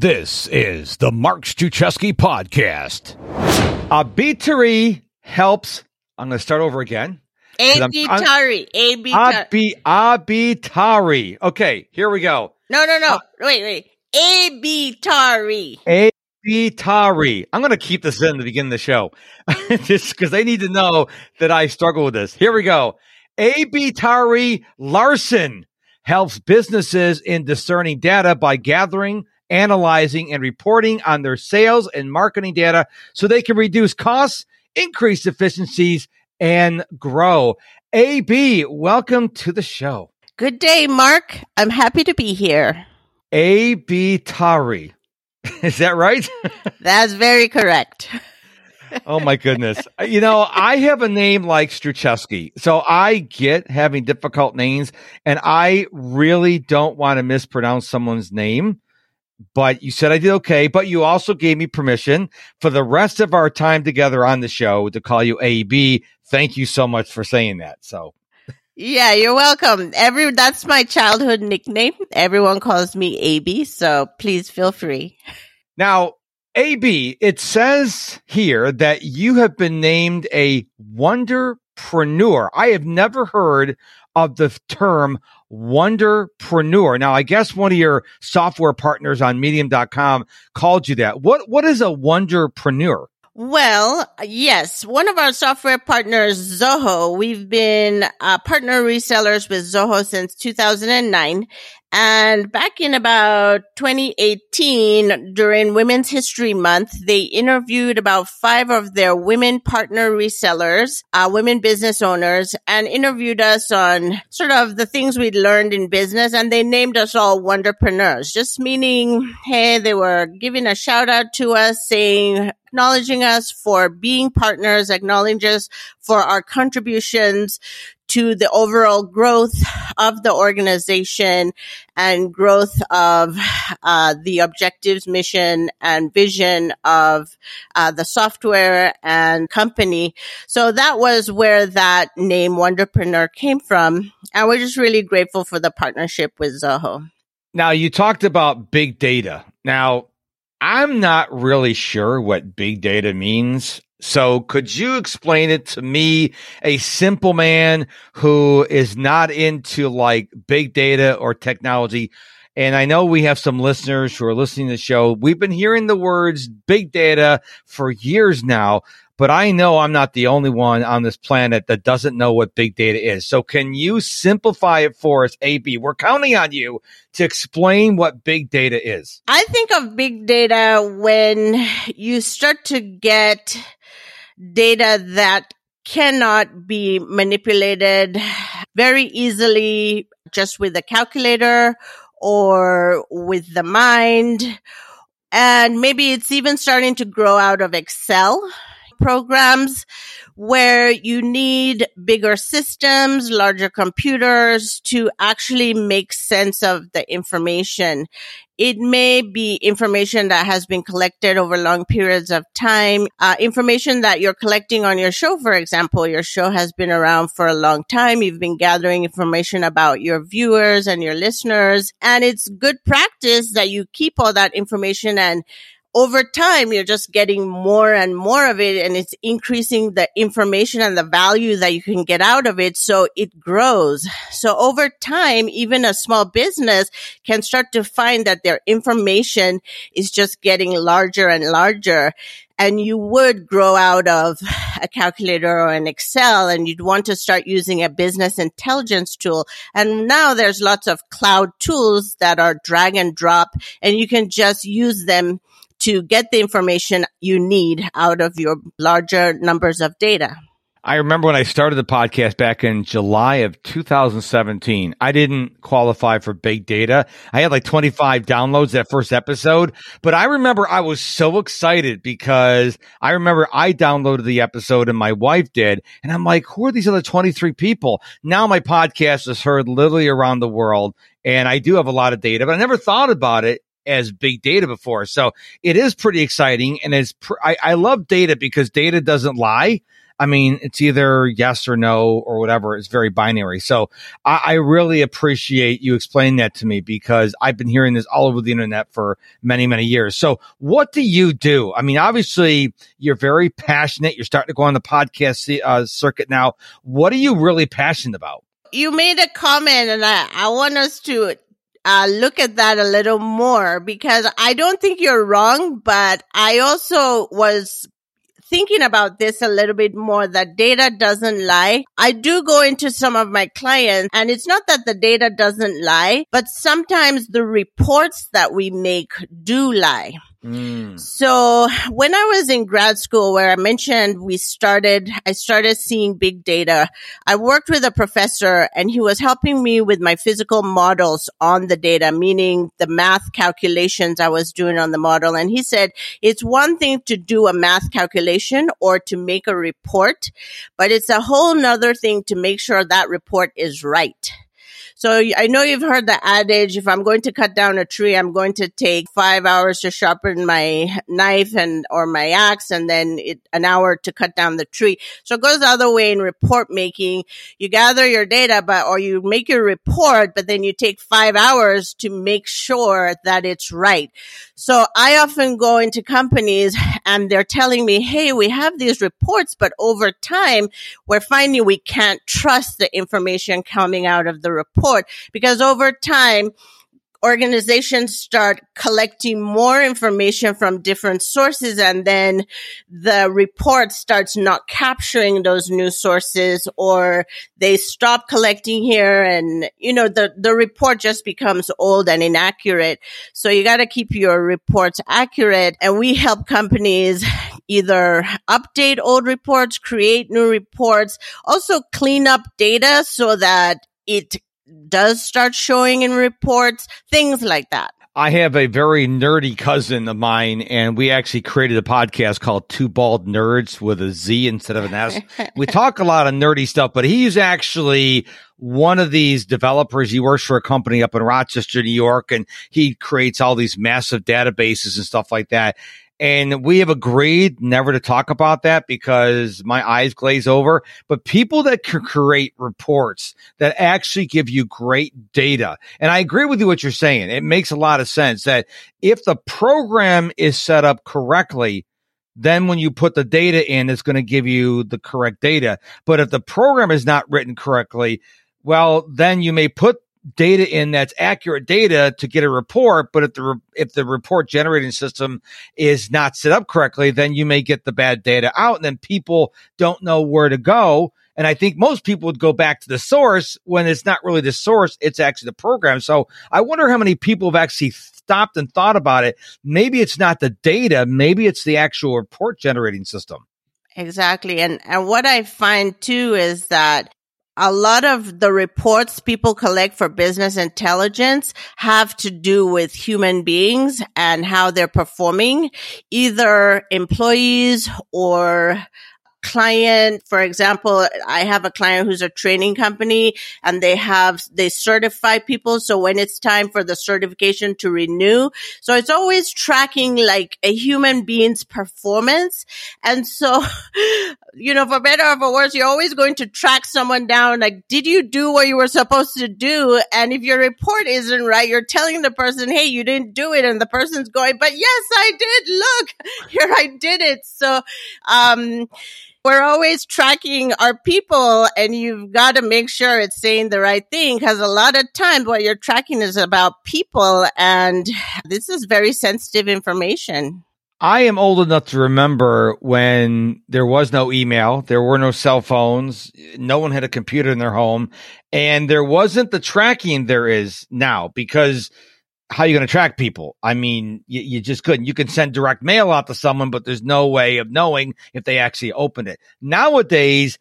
This is the Mark Struczewski podcast. Abitari helps. I'm going to start over again. Abitari. Abitari. Abi, Abitari. Okay, here we go. No, no, no. Uh, wait, wait. Abitari. Abitari. I'm going to keep this in the beginning of the show just because they need to know that I struggle with this. Here we go. Abitari Larsen helps businesses in discerning data by gathering analyzing and reporting on their sales and marketing data so they can reduce costs, increase efficiencies, and grow. AB, welcome to the show. Good day, Mark. I'm happy to be here. AB Tari. Is that right? That's very correct. oh my goodness. You know, I have a name like Struczewski. So I get having difficult names and I really don't want to mispronounce someone's name but you said I did okay. But you also gave me permission for the rest of our time together on the show to call you AB. Thank you so much for saying that. So, yeah, you're welcome. Every that's my childhood nickname. Everyone calls me AB, so please feel free. Now, AB, it says here that you have been named a wonderpreneur. I have never heard of the term wonderpreneur. Now, I guess one of your software partners on medium.com called you that. What, what is a wonderpreneur? Well, yes, one of our software partners, Zoho, we've been uh, partner resellers with Zoho since 2009. And back in about 2018, during Women's History Month, they interviewed about five of their women partner resellers, uh, women business owners, and interviewed us on sort of the things we'd learned in business. And they named us all wonderpreneurs, just meaning, hey, they were giving a shout out to us saying, acknowledging us for being partners, acknowledging us for our contributions to the overall growth of the organization and growth of uh, the objectives, mission, and vision of uh, the software and company. So that was where that name Wonderpreneur came from, and we're just really grateful for the partnership with Zoho. Now you talked about big data. Now I'm not really sure what big data means. So could you explain it to me, a simple man who is not into like big data or technology? And I know we have some listeners who are listening to the show. We've been hearing the words big data for years now, but I know I'm not the only one on this planet that doesn't know what big data is. So can you simplify it for us, AB? We're counting on you to explain what big data is. I think of big data when you start to get data that cannot be manipulated very easily just with a calculator or with the mind. And maybe it's even starting to grow out of Excel programs where you need bigger systems, larger computers to actually make sense of the information. It may be information that has been collected over long periods of time, uh, information that you're collecting on your show, for example. Your show has been around for a long time. You've been gathering information about your viewers and your listeners. And it's good practice that you keep all that information and over time, you're just getting more and more of it and it's increasing the information and the value that you can get out of it. So it grows. So over time, even a small business can start to find that their information is just getting larger and larger. And you would grow out of a calculator or an Excel and you'd want to start using a business intelligence tool. And now there's lots of cloud tools that are drag and drop and you can just use them to get the information you need out of your larger numbers of data. I remember when I started the podcast back in July of 2017. I didn't qualify for big data. I had like 25 downloads that first episode, but I remember I was so excited because I remember I downloaded the episode and my wife did. And I'm like, who are these other 23 people? Now my podcast is heard literally around the world and I do have a lot of data, but I never thought about it as big data before. So it is pretty exciting. And it's, pr- I, I love data because data doesn't lie. I mean, it's either yes or no or whatever. It's very binary. So I, I really appreciate you explaining that to me because I've been hearing this all over the internet for many, many years. So what do you do? I mean, obviously you're very passionate. You're starting to go on the podcast uh, circuit now. What are you really passionate about? You made a comment and I, I want us to uh, look at that a little more because I don't think you're wrong, but I also was thinking about this a little bit more that data doesn't lie. I do go into some of my clients and it's not that the data doesn't lie, but sometimes the reports that we make do lie. Mm. So when I was in grad school, where I mentioned we started, I started seeing big data. I worked with a professor and he was helping me with my physical models on the data, meaning the math calculations I was doing on the model. And he said, it's one thing to do a math calculation or to make a report, but it's a whole nother thing to make sure that report is right. So I know you've heard the adage, if I'm going to cut down a tree, I'm going to take five hours to sharpen my knife and, or my axe and then it, an hour to cut down the tree. So it goes the other way in report making. You gather your data, but, or you make your report, but then you take five hours to make sure that it's right. So I often go into companies and they're telling me, Hey, we have these reports, but over time, we're finding we can't trust the information coming out of the report report because over time, organizations start collecting more information from different sources and then the report starts not capturing those new sources or they stop collecting here and you know the the report just becomes old and inaccurate. So you got to keep your reports accurate and we help companies either update old reports create new reports also clean up data so that it does start showing in reports, things like that. I have a very nerdy cousin of mine, and we actually created a podcast called Two Bald Nerds with a Z instead of an S. we talk a lot of nerdy stuff, but he's actually one of these developers. He works for a company up in Rochester, New York, and he creates all these massive databases and stuff like that. And we have agreed never to talk about that because my eyes glaze over. But people that can create reports that actually give you great data. And I agree with you what you're saying. It makes a lot of sense that if the program is set up correctly, then when you put the data in, it's going to give you the correct data. But if the program is not written correctly, well, then you may put data in that's accurate data to get a report. But if the, re- if the report generating system is not set up correctly, then you may get the bad data out and then people don't know where to go. And I think most people would go back to the source when it's not really the source. It's actually the program. So I wonder how many people have actually stopped and thought about it. Maybe it's not the data. Maybe it's the actual report generating system. Exactly. And, and what I find too is that a lot of the reports people collect for business intelligence have to do with human beings and how they're performing, either employees or client, for example, I have a client who's a training company and they have, they certify people. So when it's time for the certification to renew, so it's always tracking like a human being's performance. And so, you know, for better or for worse, you're always going to track someone down. Like, did you do what you were supposed to do? And if your report isn't right, you're telling the person, Hey, you didn't do it. And the person's going, but yes, I did. Look, here I did it. So, um, we're always tracking our people and you've got to make sure it's saying the right thing because a lot of times what you're tracking is about people and this is very sensitive information. I am old enough to remember when there was no email, there were no cell phones, no one had a computer in their home, and there wasn't the tracking there is now because how are you going to track people? I mean, you, you, just couldn't. You can send direct mail out to someone, but there's no way of knowing if they actually opened it. Nowadays,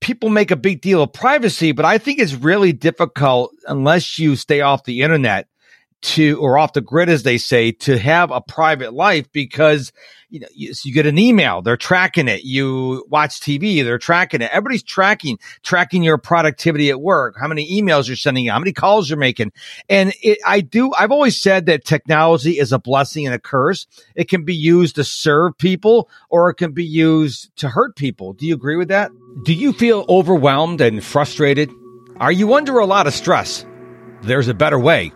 people make a big deal of privacy, but I think it's really difficult unless you stay off the internet to, or off the grid, as they say, to have a private life because you know, you, so you get an email, they're tracking it. You watch TV, they're tracking it. Everybody's tracking, tracking your productivity at work, how many emails you're sending, how many calls you're making. And it, I do, I've always said that technology is a blessing and a curse. It can be used to serve people or it can be used to hurt people. Do you agree with that? Do you feel overwhelmed and frustrated? Are you under a lot of stress? There's a better way.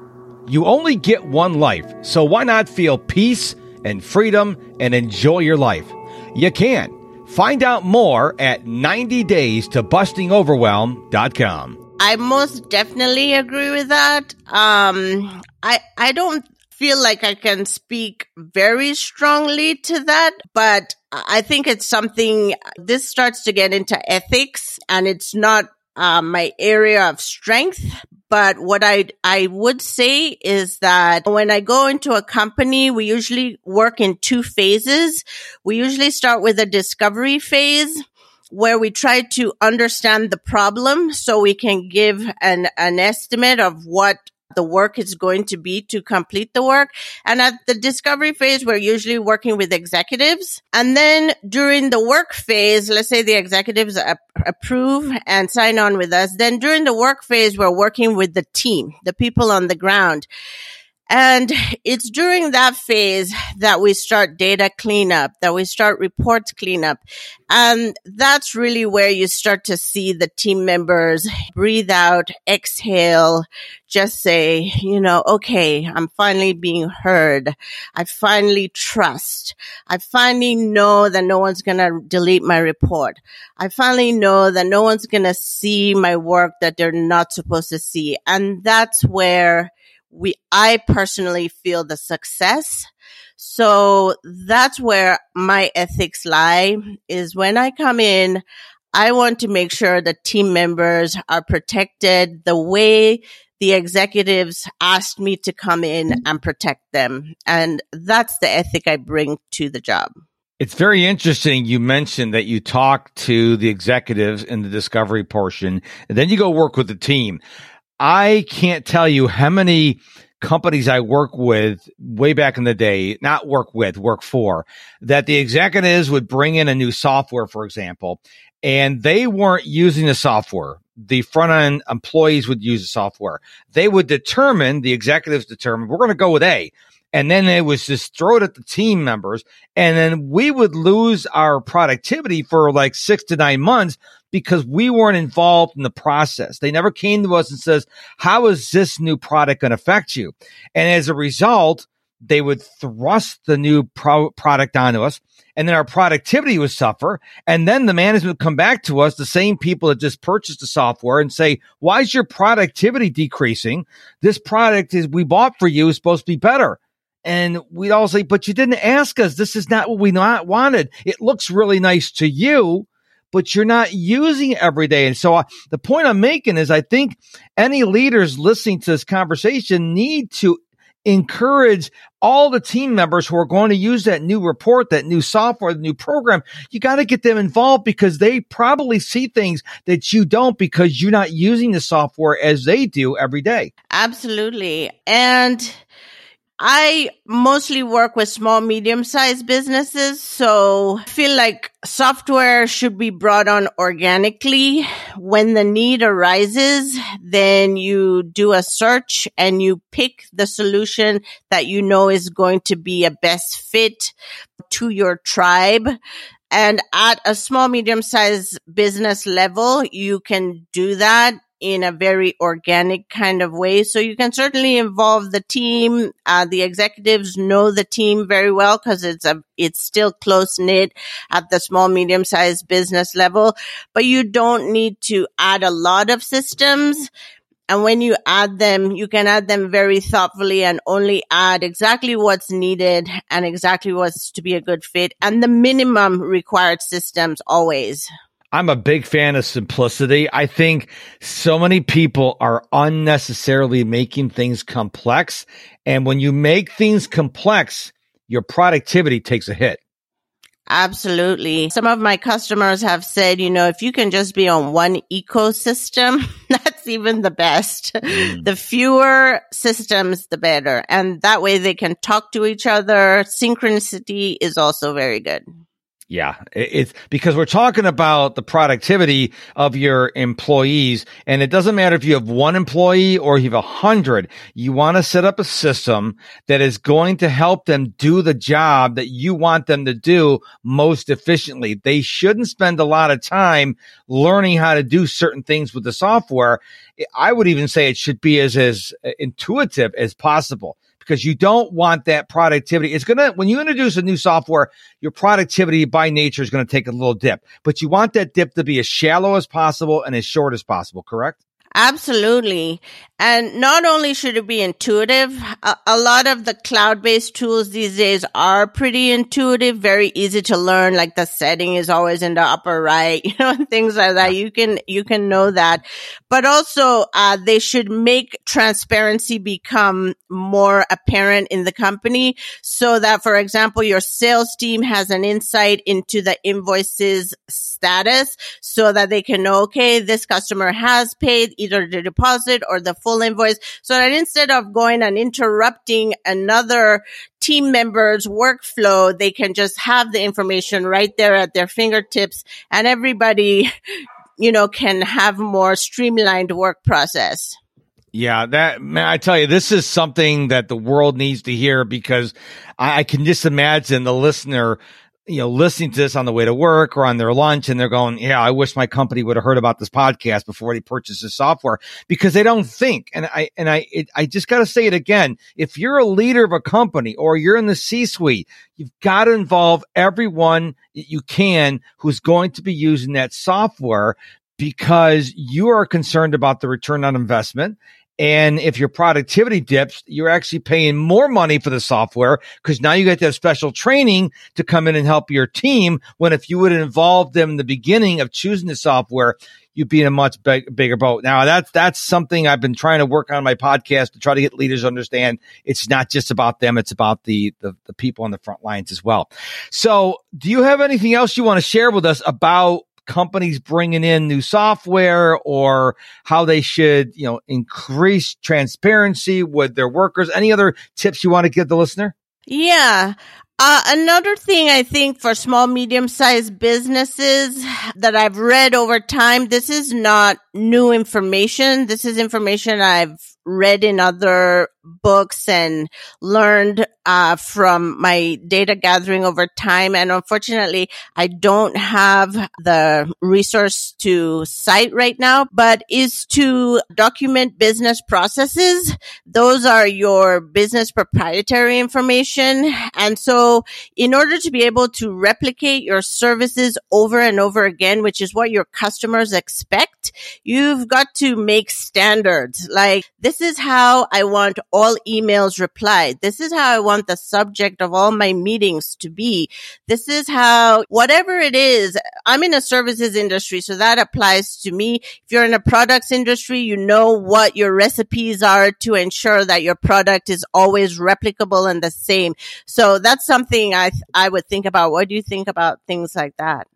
You only get one life, so why not feel peace and freedom and enjoy your life. You can. Find out more at 90days to bustingoverwhelm.com. I most definitely agree with that. Um, I, I don't feel like I can speak very strongly to that, but I think it's something this starts to get into ethics and it's not uh, my area of strength, but what I, I would say is that when I go into a company, we usually work in two phases. We usually start with a discovery phase where we try to understand the problem so we can give an, an estimate of what the work is going to be to complete the work. And at the discovery phase, we're usually working with executives. And then during the work phase, let's say the executives approve and sign on with us. Then during the work phase, we're working with the team, the people on the ground. And it's during that phase that we start data cleanup, that we start reports cleanup. And that's really where you start to see the team members breathe out, exhale, just say, you know, okay, I'm finally being heard. I finally trust. I finally know that no one's going to delete my report. I finally know that no one's going to see my work that they're not supposed to see. And that's where we, I personally feel the success. So that's where my ethics lie is when I come in, I want to make sure the team members are protected the way the executives asked me to come in mm-hmm. and protect them. And that's the ethic I bring to the job. It's very interesting. You mentioned that you talk to the executives in the discovery portion, and then you go work with the team. I can't tell you how many companies I work with way back in the day, not work with, work for, that the executives would bring in a new software, for example, and they weren't using the software. The front end employees would use the software. They would determine, the executives determine, we're going to go with A. And then it was just throw it at the team members. And then we would lose our productivity for like six to nine months because we weren't involved in the process. They never came to us and says, how is this new product going to affect you? And as a result, they would thrust the new pro- product onto us and then our productivity would suffer. And then the management would come back to us, the same people that just purchased the software and say, why is your productivity decreasing? This product is we bought for you is supposed to be better. And we'd all say, but you didn't ask us. This is not what we not wanted. It looks really nice to you, but you're not using it every day. And so uh, the point I'm making is I think any leaders listening to this conversation need to encourage all the team members who are going to use that new report, that new software, the new program. You got to get them involved because they probably see things that you don't because you're not using the software as they do every day. Absolutely. And I mostly work with small, medium sized businesses. So I feel like software should be brought on organically. When the need arises, then you do a search and you pick the solution that you know is going to be a best fit to your tribe. And at a small, medium sized business level, you can do that in a very organic kind of way. So you can certainly involve the team. Uh, the executives know the team very well because it's a, it's still close knit at the small, medium sized business level, but you don't need to add a lot of systems. And when you add them, you can add them very thoughtfully and only add exactly what's needed and exactly what's to be a good fit and the minimum required systems always. I'm a big fan of simplicity. I think so many people are unnecessarily making things complex. And when you make things complex, your productivity takes a hit. Absolutely. Some of my customers have said, you know, if you can just be on one ecosystem, that's even the best. Mm. The fewer systems, the better. And that way they can talk to each other. Synchronicity is also very good. Yeah, it's because we're talking about the productivity of your employees and it doesn't matter if you have one employee or you have a hundred. You want to set up a system that is going to help them do the job that you want them to do most efficiently. They shouldn't spend a lot of time learning how to do certain things with the software. I would even say it should be as, as intuitive as possible because you don't want that productivity. It's going to, when you introduce a new software, your productivity by nature is going to take a little dip, but you want that dip to be as shallow as possible and as short as possible, correct? Absolutely. And not only should it be intuitive, a, a lot of the cloud-based tools these days are pretty intuitive, very easy to learn. Like the setting is always in the upper right, you know, things like that. You can, you can know that. But also, uh, they should make transparency become more apparent in the company so that, for example, your sales team has an insight into the invoices status so that they can know, okay, this customer has paid either the deposit or the full invoice. So that instead of going and interrupting another team member's workflow, they can just have the information right there at their fingertips and everybody, you know, can have more streamlined work process. Yeah, that man, I tell you, this is something that the world needs to hear because I, I can just imagine the listener you know, listening to this on the way to work or on their lunch and they're going, yeah, I wish my company would have heard about this podcast before they purchased the software because they don't think. And I, and I, it, I just got to say it again. If you're a leader of a company or you're in the C suite, you've got to involve everyone you can who's going to be using that software because you are concerned about the return on investment and if your productivity dips, you're actually paying more money for the software because now you get have special training to come in and help your team. When if you would have involved them in the beginning of choosing the software, you'd be in a much big, bigger boat. Now that's, that's something I've been trying to work on my podcast to try to get leaders to understand. It's not just about them. It's about the, the, the people on the front lines as well. So do you have anything else you want to share with us about companies bringing in new software or how they should, you know, increase transparency with their workers? Any other tips you want to give the listener? Yeah. Uh, another thing I think for small, medium sized businesses that I've read over time, this is not new information. This is information I've read in other books and learned uh, from my data gathering over time. And unfortunately, I don't have the resource to cite right now, but is to document business processes. Those are your business proprietary information. And so in order to be able to replicate your services over and over again, which is what your customers expect, you've got to make standards. Like this is how I want all emails replied. This is how I want the subject of all my meetings to be. This is how, whatever it is, I'm in a services industry, so that applies to me. If you're in a products industry, you know what your recipes are to ensure that your product is always replicable and the same. So that's something I, I would think about. What do you think about things like that?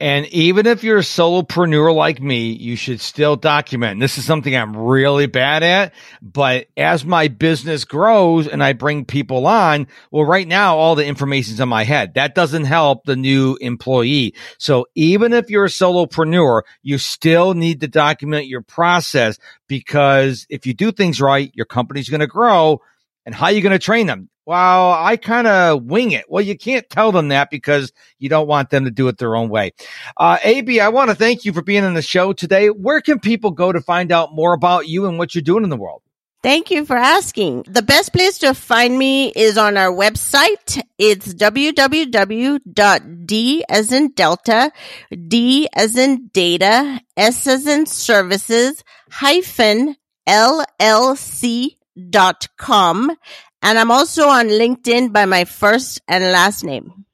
And even if you're a solopreneur like me, you should still document. This is something I'm really bad at. But as my business grows and I bring people on, well, right now, all the information's in my head. That doesn't help the new employee. So even if you're a solopreneur, you still need to document your process because if you do things right, your company's going to grow. And how are you going to train them? Well, I kind of wing it. Well, you can't tell them that because you don't want them to do it their own way. Uh, AB, I want to thank you for being on the show today. Where can people go to find out more about you and what you're doing in the world? Thank you for asking. The best place to find me is on our website. It's www.d as in Delta, D as in data, S as in services, hyphen LLC dot com and I'm also on LinkedIn by my first and last name.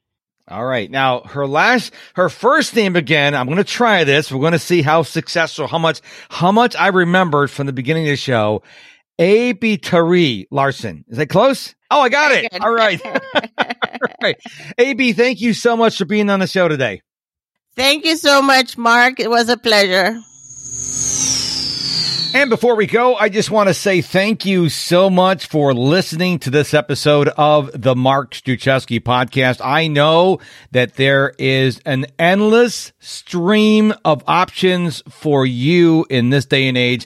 All right. Now her last, her first name again. I'm going to try this. We're going to see how successful, how much, how much I remembered from the beginning of the show. A.B. Tari Larsen. Is that close? Oh, I got it. All right. All right. A.B., thank you so much for being on the show today. Thank you so much, Mark. It was a pleasure. And before we go, I just want to say thank you so much for listening to this episode of the Mark Struczewski podcast. I know that there is an endless stream of options for you in this day and age